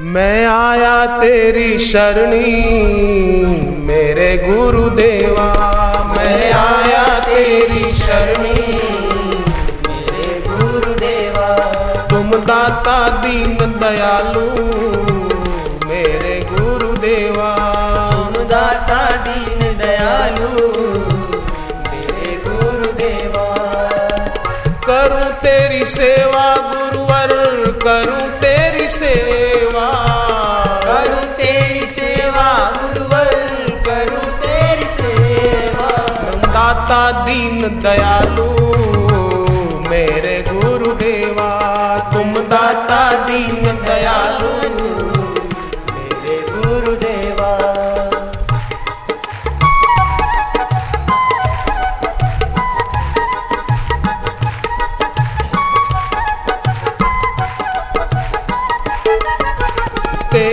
मैं आया तेरी शरणी मेरे गुरुदेवा। मैं आया तेरी शरणी मेरे गुरुदेवा। तुम दाता दीन दयालु मेरे गुरुदेवा। तुम दाता दीन दयालु मेरे गुरुदेवा। करूँ तेरी सेवा गुरुवर करूँ तेरी सेवा। करूँ तेरी सेवा गुरुवर करूँ तेरी सेवा। दाता दीन दयालु मेरे गुरुदेवा। तुम दाता दीन दयालु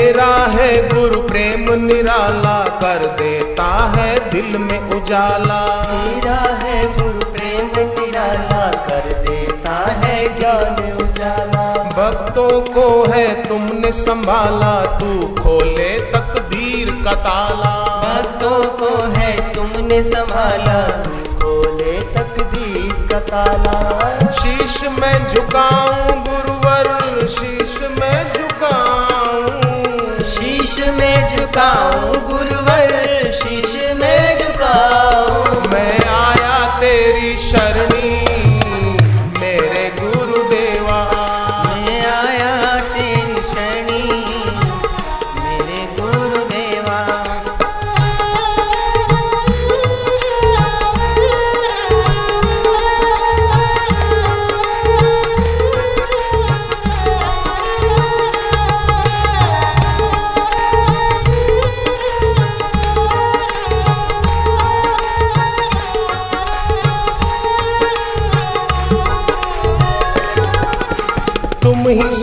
तेरा है गुरु प्रेम निराला कर देता है दिल में उजाला। तेरा है गुरु प्रेम निराला कर देता है ज्ञान उजाला। भक्तों को है तुमने संभाला तू खोले तकदीर का ताला। भक्तों को है तुमने संभाला तू खोले तकदीर का ताला। शीश में झुकाऊं गुरुवर शीश में झुकाऊं झुकाऊं गुरुवर शीश में झुकाऊं। मैं आया तेरी शरणी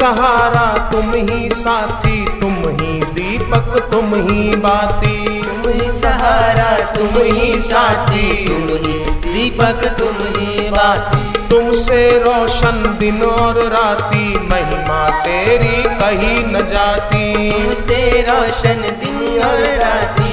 सहारा तुम ही साथी तुम ही दीपक तुम ही बाती। तुम ही सहारा तुम ही साथी तुम ही दीपक तुम ही बाती। तुमसे रोशन दिन और राती महिमा तेरी कही न जाती। तुमसे रोशन दिन और राती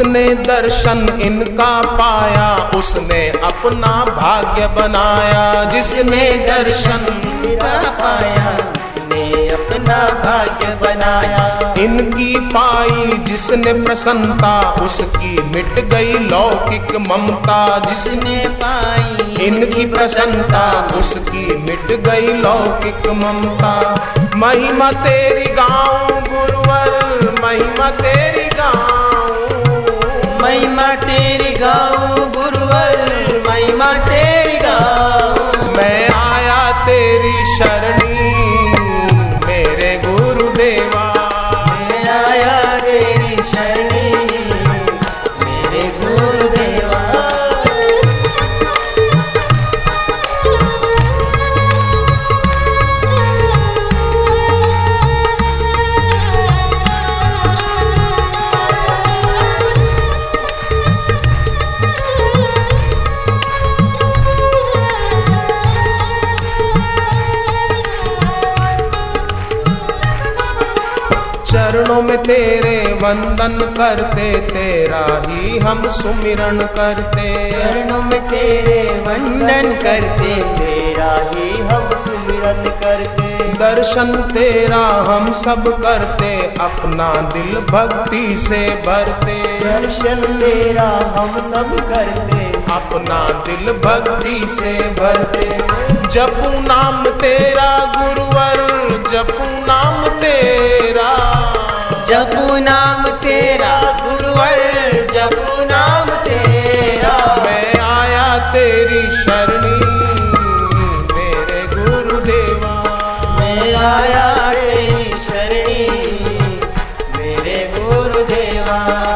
जिसने दर्शन इनका पाया, उसने अपना भाग्य बनाया। जिसने दर्शन पाया, उसने अपना भाग्य बनाया। इनकी पाई जिसने प्रसन्नता, उसकी मिट गई लौकिक ममता। जिसने पाई इनकी प्रसन्नता, उसकी मिट गई लौकिक ममता। महिमा तेरी गाऊं, गुरुवर, महिमा तेरी महिमा तेरी गाऊं चरणों में तेरे वंदन करते तेरा ही हम सुमिरन करते। चरणों में तेरे वंदन करते तेरा ही हम सुमिरन करते। दर्शन तेरा हम सब करते अपना दिल भक्ति से भरते। दर्शन तेरा हम सब करते अपना दिल भक्ति से भरते। जपू नाम तेरा गुरुवर जपू नाम जपू नाम तेरा गुरुवर जपू नाम तेरा। मैं आया तेरी शरणी मेरे गुरुदेवा। मैं आया तेरी शरणी मेरे गुरुदेवा।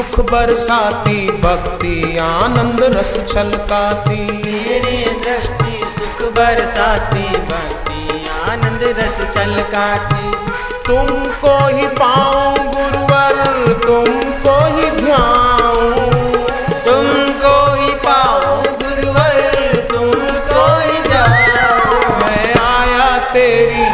सुख बरसाती भक्ति आनंद रस छलकाती। तेरी दृष्टि सुख बरसाती भक्ति आनंद रस छलकाती। तुमको ही पाऊँ गुरुवर तुमको ही ध्याऊं। तुमको ही पाओ गुरुवर तुमको ही जाओ मैं आया तेरी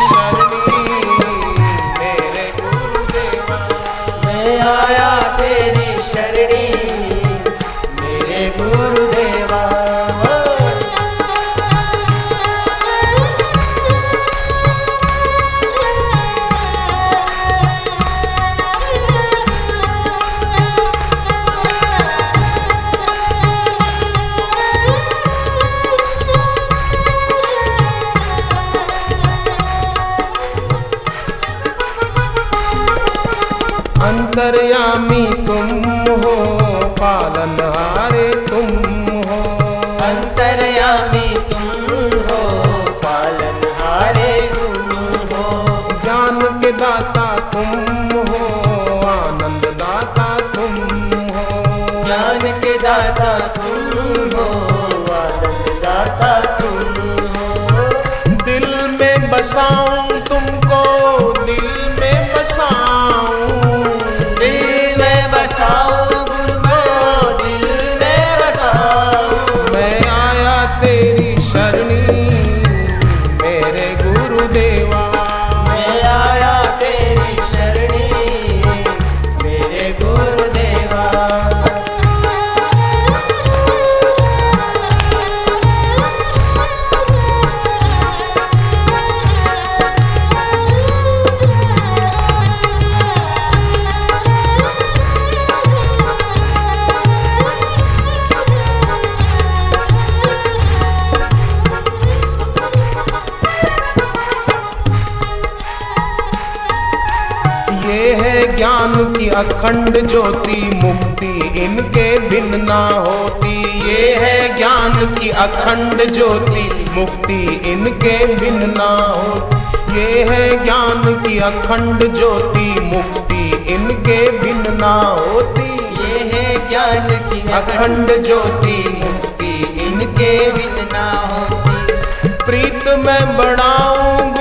अंतर्यामी तुम हो पालनहारे तुम हो। अंतर्यामी तुम हो पालनहारे तुम हो। ज्ञान के दाता तुम हो आनंद दाता तुम हो। ज्ञान के दाता तुम हो आनंद दाता तुम हो। दिल में बसाऊं अखंड ज्योति मुक्ति इनके बिन ना होती। ये है ज्ञान की अखंड ज्योति, मुक्ति इनके बिन ना होती। ये है ज्ञान की अखंड ज्योति, मुक्ति इनके बिन ना होती। ये है ज्ञान की अखंड ज्योति, मुक्ति इनके बिन ना होती। प्रीत में बढ़ाऊं